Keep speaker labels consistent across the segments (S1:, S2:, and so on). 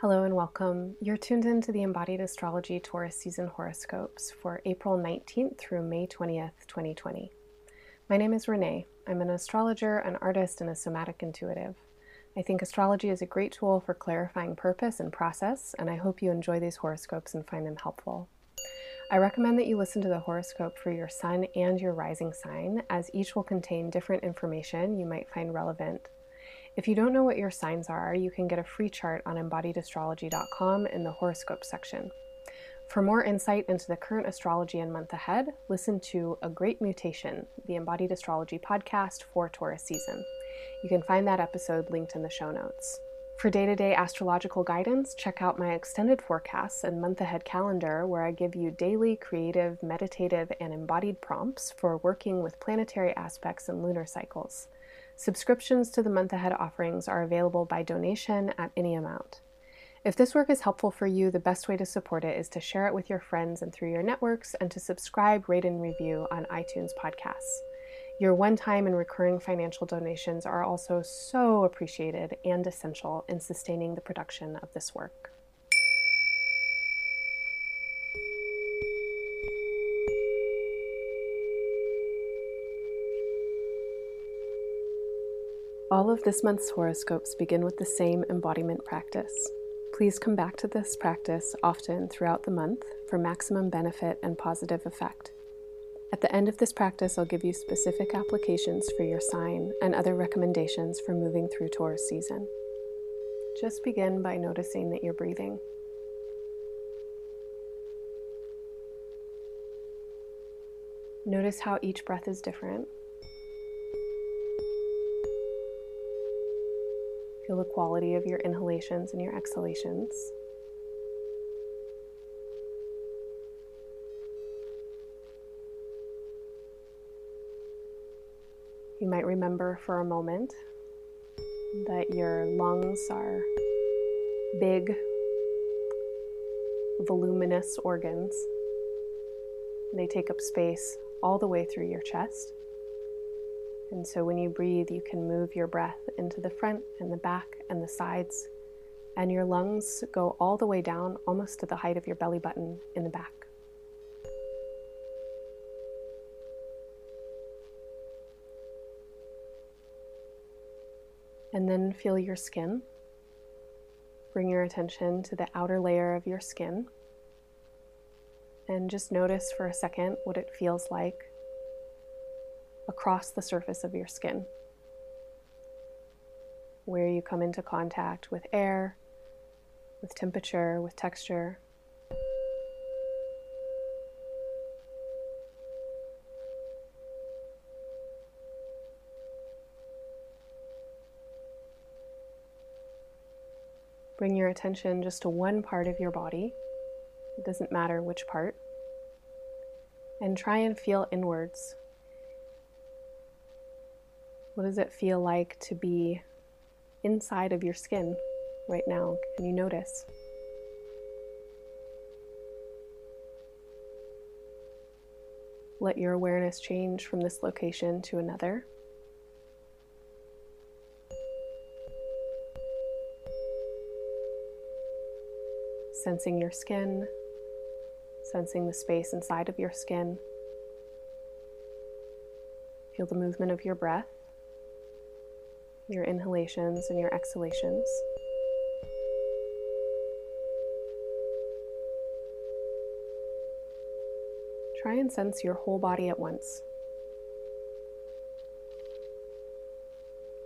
S1: Hello and welcome. You're tuned into the Embodied Astrology Taurus season horoscopes for April 19th through May 20th, 2020. My name is Renee. I'm an astrologer, an artist, and a somatic intuitive. I think astrology is a great tool for clarifying purpose and process, and I hope you enjoy these horoscopes and find them helpful. I recommend that you listen to the horoscope for your sun and your rising sign, as each will contain different information you might find relevant if you don't know what your signs are, you can get a free chart on embodiedastrology.com in the horoscope section. For more insight into the current astrology and month ahead, listen to A Great Mutation, the Embodied Astrology podcast for Taurus season. You can find that episode linked in the show notes. For day to day astrological guidance, check out my extended forecasts and month ahead calendar, where I give you daily creative, meditative, and embodied prompts for working with planetary aspects and lunar cycles. Subscriptions to the month ahead offerings are available by donation at any amount. If this work is helpful for you, the best way to support it is to share it with your friends and through your networks and to subscribe, rate, and review on iTunes podcasts. Your one time and recurring financial donations are also so appreciated and essential in sustaining the production of this work. All of this month's horoscopes begin with the same embodiment practice. Please come back to this practice often throughout the month for maximum benefit and positive effect. At the end of this practice, I'll give you specific applications for your sign and other recommendations for moving through Taurus season. Just begin by noticing that you're breathing. Notice how each breath is different Feel the quality of your inhalations and your exhalations. You might remember for a moment that your lungs are big, voluminous organs. They take up space all the way through your chest. And so when you breathe, you can move your breath into the front and the back and the sides, and your lungs go all the way down almost to the height of your belly button in the back. And then feel your skin. Bring your attention to the outer layer of your skin. And just notice for a second what it feels like across the surface of your skin, where you come into contact with air, with temperature, with texture. Bring your attention just to one part of your body. It doesn't matter which part. And try and feel inwards what does it feel like to be inside of your skin right now? Can you notice? Let your awareness change from this location to another. Sensing your skin, sensing the space inside of your skin. Feel the movement of your breath your inhalations and your exhalations. Try and sense your whole body at once.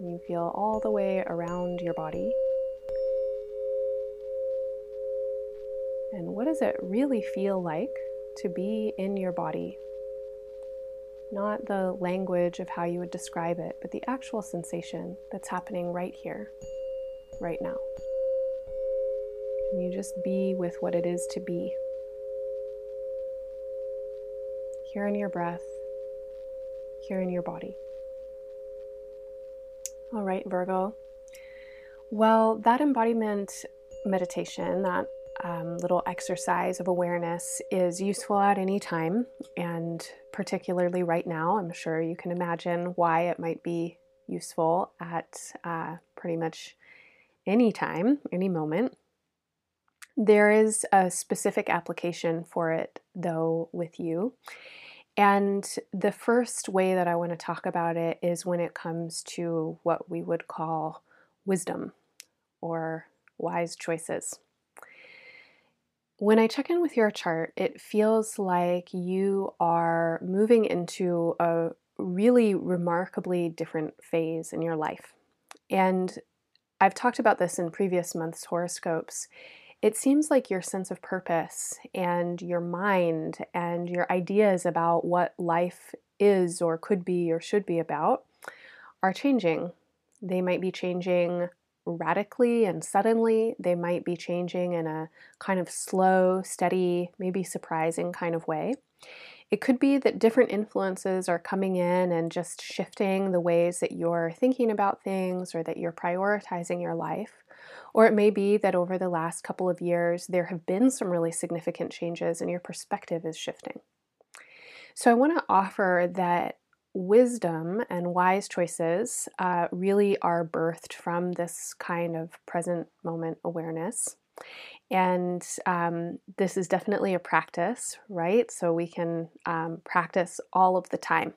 S1: You feel all the way around your body. And what does it really feel like to be in your body not the language of how you would describe it, but the actual sensation that's happening right here, right now. Can you just be with what it is to be? Here in your breath, here in your body. All right, Virgo. Well, that embodiment meditation, that um, little exercise of awareness is useful at any time, and particularly right now. I'm sure you can imagine why it might be useful at uh, pretty much any time, any moment. There is a specific application for it, though, with you. And the first way that I want to talk about it is when it comes to what we would call wisdom or wise choices. When I check in with your chart, it feels like you are moving into a really remarkably different phase in your life. And I've talked about this in previous month's horoscopes. It seems like your sense of purpose and your mind and your ideas about what life is or could be or should be about are changing. They might be changing radically and suddenly. They might be changing in a kind of slow, steady, maybe surprising kind of way. It could be that different influences are coming in and just shifting the ways that you're thinking about things or that you're prioritizing your life. Or it may be that over the last couple of years, there have been some really significant changes and your perspective is shifting. So, I want to offer that wisdom and wise choices uh, really are birthed from this kind of present moment awareness. And um, this is definitely a practice, right? So we can um, practice all of the time,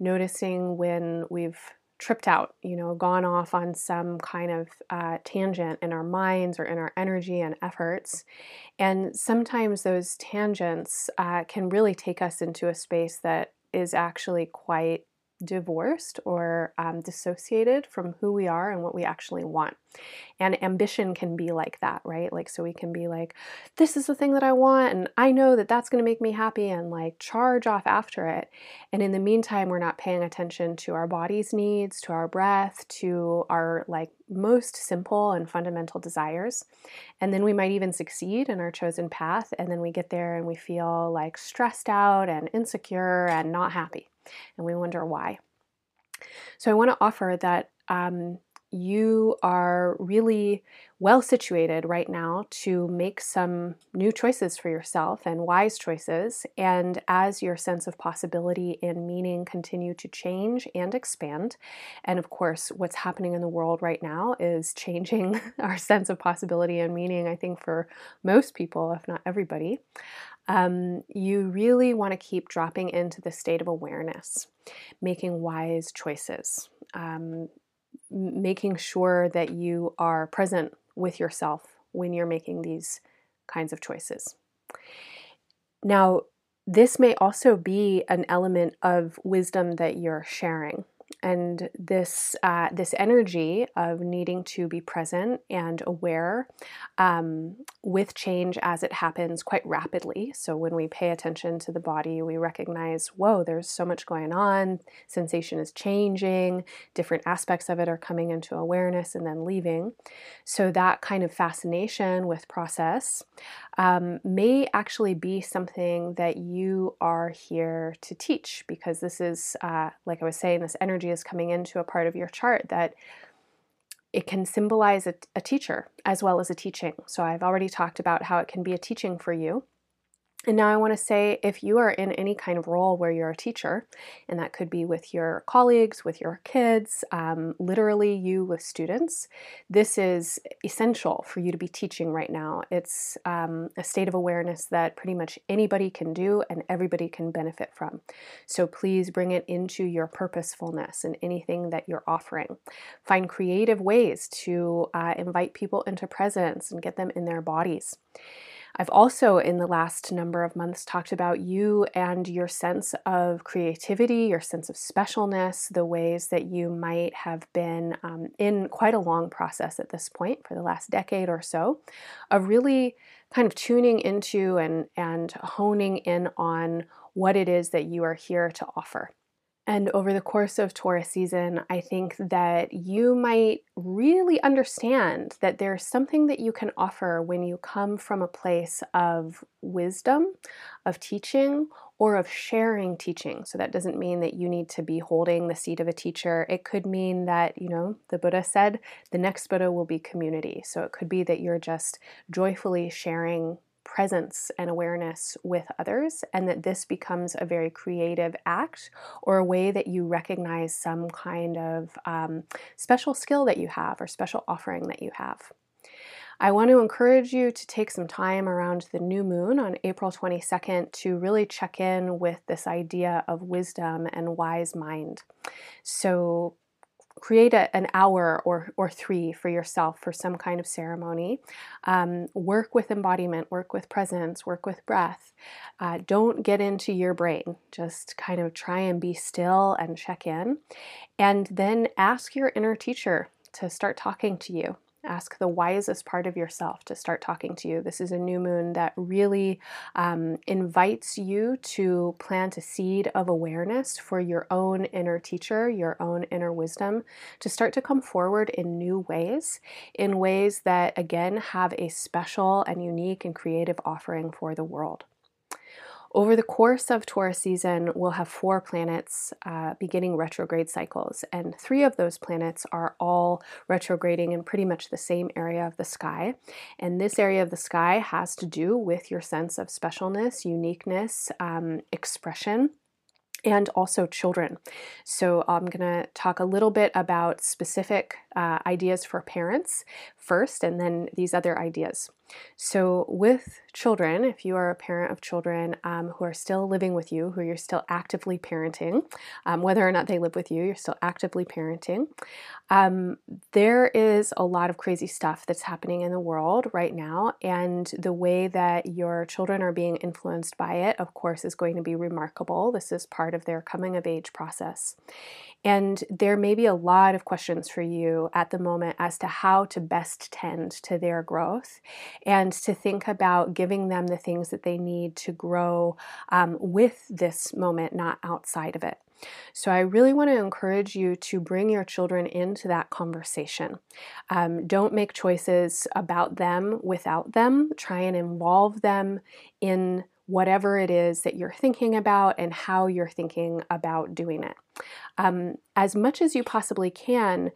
S1: noticing when we've tripped out, you know, gone off on some kind of uh, tangent in our minds or in our energy and efforts. And sometimes those tangents uh, can really take us into a space that is actually quite divorced or um, dissociated from who we are and what we actually want. And ambition can be like that, right? Like, so we can be like, this is the thing that I want, and I know that that's going to make me happy, and like charge off after it. And in the meantime, we're not paying attention to our body's needs, to our breath, to our like most simple and fundamental desires. And then we might even succeed in our chosen path, and then we get there and we feel like stressed out and insecure and not happy and we wonder why. So I want to offer that um, you are really well situated right now to make some new choices for yourself and wise choices. And as your sense of possibility and meaning continue to change and expand, and of course, what's happening in the world right now is changing our sense of possibility and meaning, I think, for most people, if not everybody um, you really want to keep dropping into the state of awareness, making wise choices, um, making sure that you are present with yourself when you're making these kinds of choices. Now, this may also be an element of wisdom that you're sharing and this uh, this energy of needing to be present and aware um, with change as it happens quite rapidly. So when we pay attention to the body, we recognize, whoa, there's so much going on. Sensation is changing. Different aspects of it are coming into awareness and then leaving. So that kind of fascination with process um, may actually be something that you are here to teach because this is, uh, like I was saying, this energy is coming into a part of your chart that it can symbolize a, a teacher as well as a teaching. So I've already talked about how it can be a teaching for you. And now I want to say if you are in any kind of role where you're a teacher, and that could be with your colleagues, with your kids, um, literally you with students, this is essential for you to be teaching right now. It's um, a state of awareness that pretty much anybody can do and everybody can benefit from. So please bring it into your purposefulness and anything that you're offering. Find creative ways to uh, invite people into presence and get them in their bodies. I've also, in the last number of months, talked about you and your sense of creativity, your sense of specialness, the ways that you might have been um, in quite a long process at this point for the last decade or so of really kind of tuning into and, and honing in on what it is that you are here to offer. And over the course of Taurus season, I think that you might really understand that there's something that you can offer when you come from a place of wisdom, of teaching, or of sharing teaching. So that doesn't mean that you need to be holding the seat of a teacher. It could mean that, you know, the Buddha said the next Buddha will be community. So it could be that you're just joyfully sharing presence and awareness with others, and that this becomes a very creative act or a way that you recognize some kind of um, special skill that you have or special offering that you have. I want to encourage you to take some time around the new moon on April 22nd to really check in with this idea of wisdom and wise mind. So, create a, an hour or, or three for yourself for some kind of ceremony. Um, work with embodiment, work with presence, work with breath. Uh, don't get into your brain. Just kind of try and be still and check in. And then ask your inner teacher to start talking to you. Ask the wisest part of yourself to start talking to you. This is a new moon that really um, invites you to plant a seed of awareness for your own inner teacher, your own inner wisdom, to start to come forward in new ways, in ways that, again, have a special and unique and creative offering for the world. Over the course of Taurus season, we'll have four planets uh, beginning retrograde cycles, and three of those planets are all retrograding in pretty much the same area of the sky. And this area of the sky has to do with your sense of specialness, uniqueness, um, expression and also children. So, I'm going to talk a little bit about specific uh, ideas for parents first, and then these other ideas. So, with children, if you are a parent of children um, who are still living with you, who you're still actively parenting, um, whether or not they live with you, you're still actively parenting, um, there is a lot of crazy stuff that's happening in the world right now. And the way that your children are being influenced by it, of course, is going to be remarkable. This is part of their coming of age process. And there may be a lot of questions for you at the moment as to how to best tend to their growth and to think about giving them the things that they need to grow um, with this moment, not outside of it. So, I really want to encourage you to bring your children into that conversation. Um, don't make choices about them without them. Try and involve them in whatever it is that you're thinking about and how you're thinking about doing it. Um, as much as you possibly can,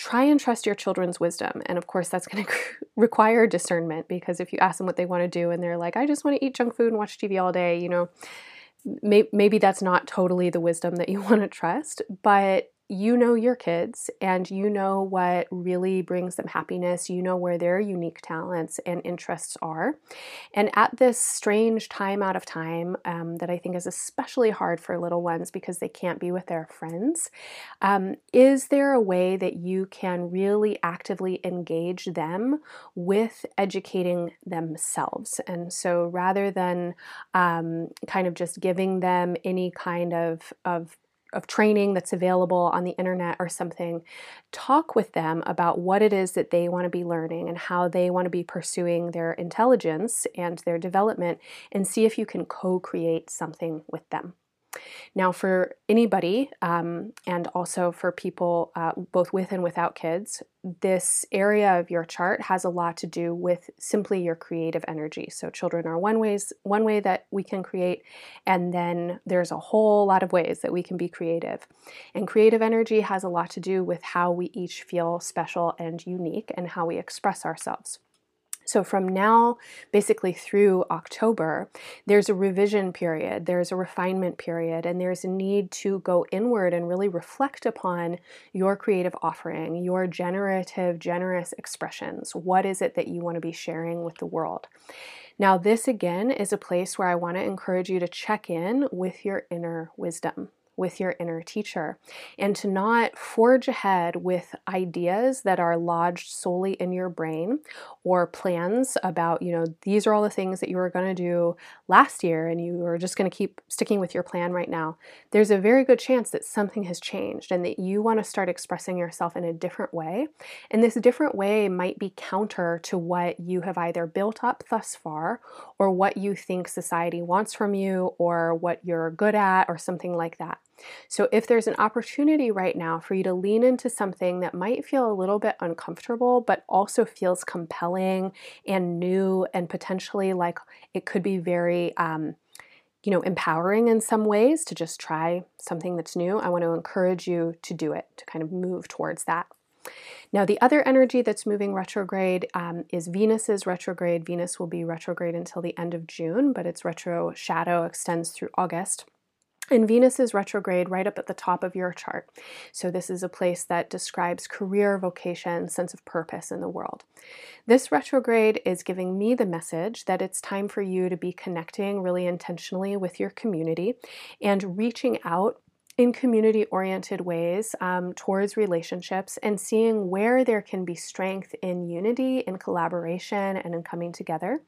S1: try and trust your children's wisdom. And of course, that's going to require discernment because if you ask them what they want to do and they're like, I just want to eat junk food and watch TV all day, you know, may- maybe that's not totally the wisdom that you want to trust. But you know your kids and you know what really brings them happiness. You know where their unique talents and interests are. And at this strange time out of time, um, that I think is especially hard for little ones because they can't be with their friends, um, is there a way that you can really actively engage them with educating themselves? And so rather than um, kind of just giving them any kind of, of of training that's available on the internet or something, talk with them about what it is that they want to be learning and how they want to be pursuing their intelligence and their development, and see if you can co create something with them. Now, for anybody, um, and also for people uh, both with and without kids, this area of your chart has a lot to do with simply your creative energy. So, children are one ways one way that we can create, and then there's a whole lot of ways that we can be creative. And creative energy has a lot to do with how we each feel special and unique, and how we express ourselves. So, from now basically through October, there's a revision period, there's a refinement period, and there's a need to go inward and really reflect upon your creative offering, your generative, generous expressions. What is it that you want to be sharing with the world? Now, this again is a place where I want to encourage you to check in with your inner wisdom with your inner teacher and to not forge ahead with ideas that are lodged solely in your brain or plans about, you know, these are all the things that you were going to do last year and you are just going to keep sticking with your plan right now. There's a very good chance that something has changed and that you want to start expressing yourself in a different way. And this different way might be counter to what you have either built up thus far or what you think society wants from you or what you're good at or something like that. So, if there's an opportunity right now for you to lean into something that might feel a little bit uncomfortable, but also feels compelling and new, and potentially like it could be very, um, you know, empowering in some ways to just try something that's new, I want to encourage you to do it, to kind of move towards that. Now, the other energy that's moving retrograde um, is Venus's retrograde. Venus will be retrograde until the end of June, but its retro shadow extends through August. And Venus is retrograde right up at the top of your chart. So, this is a place that describes career, vocation, sense of purpose in the world. This retrograde is giving me the message that it's time for you to be connecting really intentionally with your community and reaching out in community oriented ways um, towards relationships and seeing where there can be strength in unity, in collaboration, and in coming together.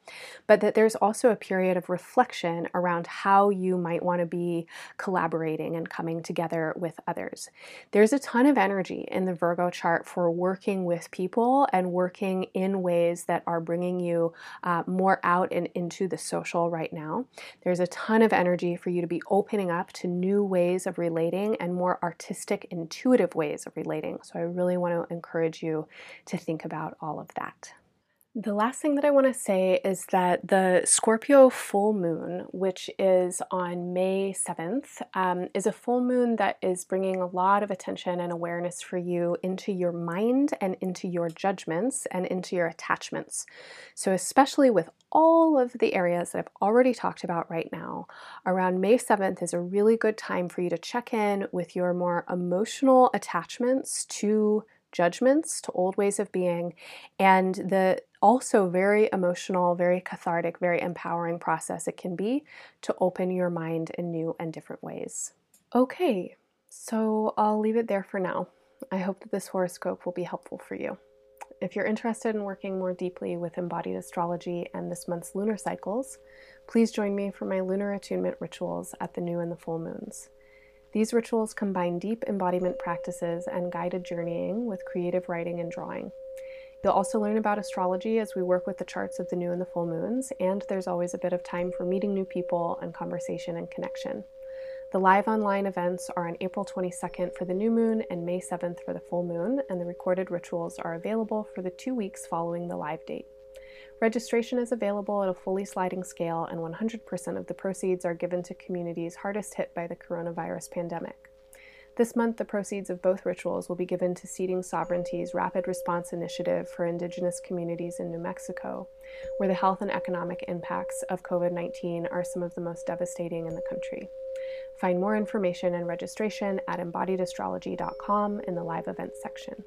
S1: But that there's also a period of reflection around how you might want to be collaborating and coming together with others. There's a ton of energy in the Virgo chart for working with people and working in ways that are bringing you uh, more out and into the social right now. There's a ton of energy for you to be opening up to new ways of relating relating and more artistic, intuitive ways of relating. So I really want to encourage you to think about all of that. The last thing that I want to say is that the Scorpio full moon, which is on May 7th, um, is a full moon that is bringing a lot of attention and awareness for you into your mind and into your judgments and into your attachments. So, especially with all of the areas that I've already talked about right now, around May 7th is a really good time for you to check in with your more emotional attachments to judgments, to old ways of being, and the also very emotional, very cathartic, very empowering process it can be to open your mind in new and different ways. Okay, so I'll leave it there for now. I hope that this horoscope will be helpful for you. If you're interested in working more deeply with embodied astrology and this month's lunar cycles, please join me for my lunar attunement rituals at the new and the full moons. These rituals combine deep embodiment practices and guided journeying with creative writing and drawing. You'll also learn about astrology as we work with the charts of the new and the full moons, and there's always a bit of time for meeting new people and conversation and connection. The live online events are on April 22nd for the new moon and May 7th for the full moon, and the recorded rituals are available for the two weeks following the live date. Registration is available at a fully sliding scale, and 100% of the proceeds are given to communities hardest hit by the coronavirus pandemic. This month, the proceeds of both rituals will be given to Seeding Sovereignty's Rapid Response Initiative for Indigenous Communities in New Mexico, where the health and economic impacts of COVID 19 are some of the most devastating in the country. Find more information and registration at embodiedastrology.com in the live events section.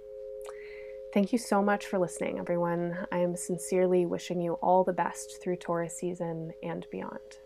S1: Thank you so much for listening, everyone. I am sincerely wishing you all the best through Taurus season and beyond.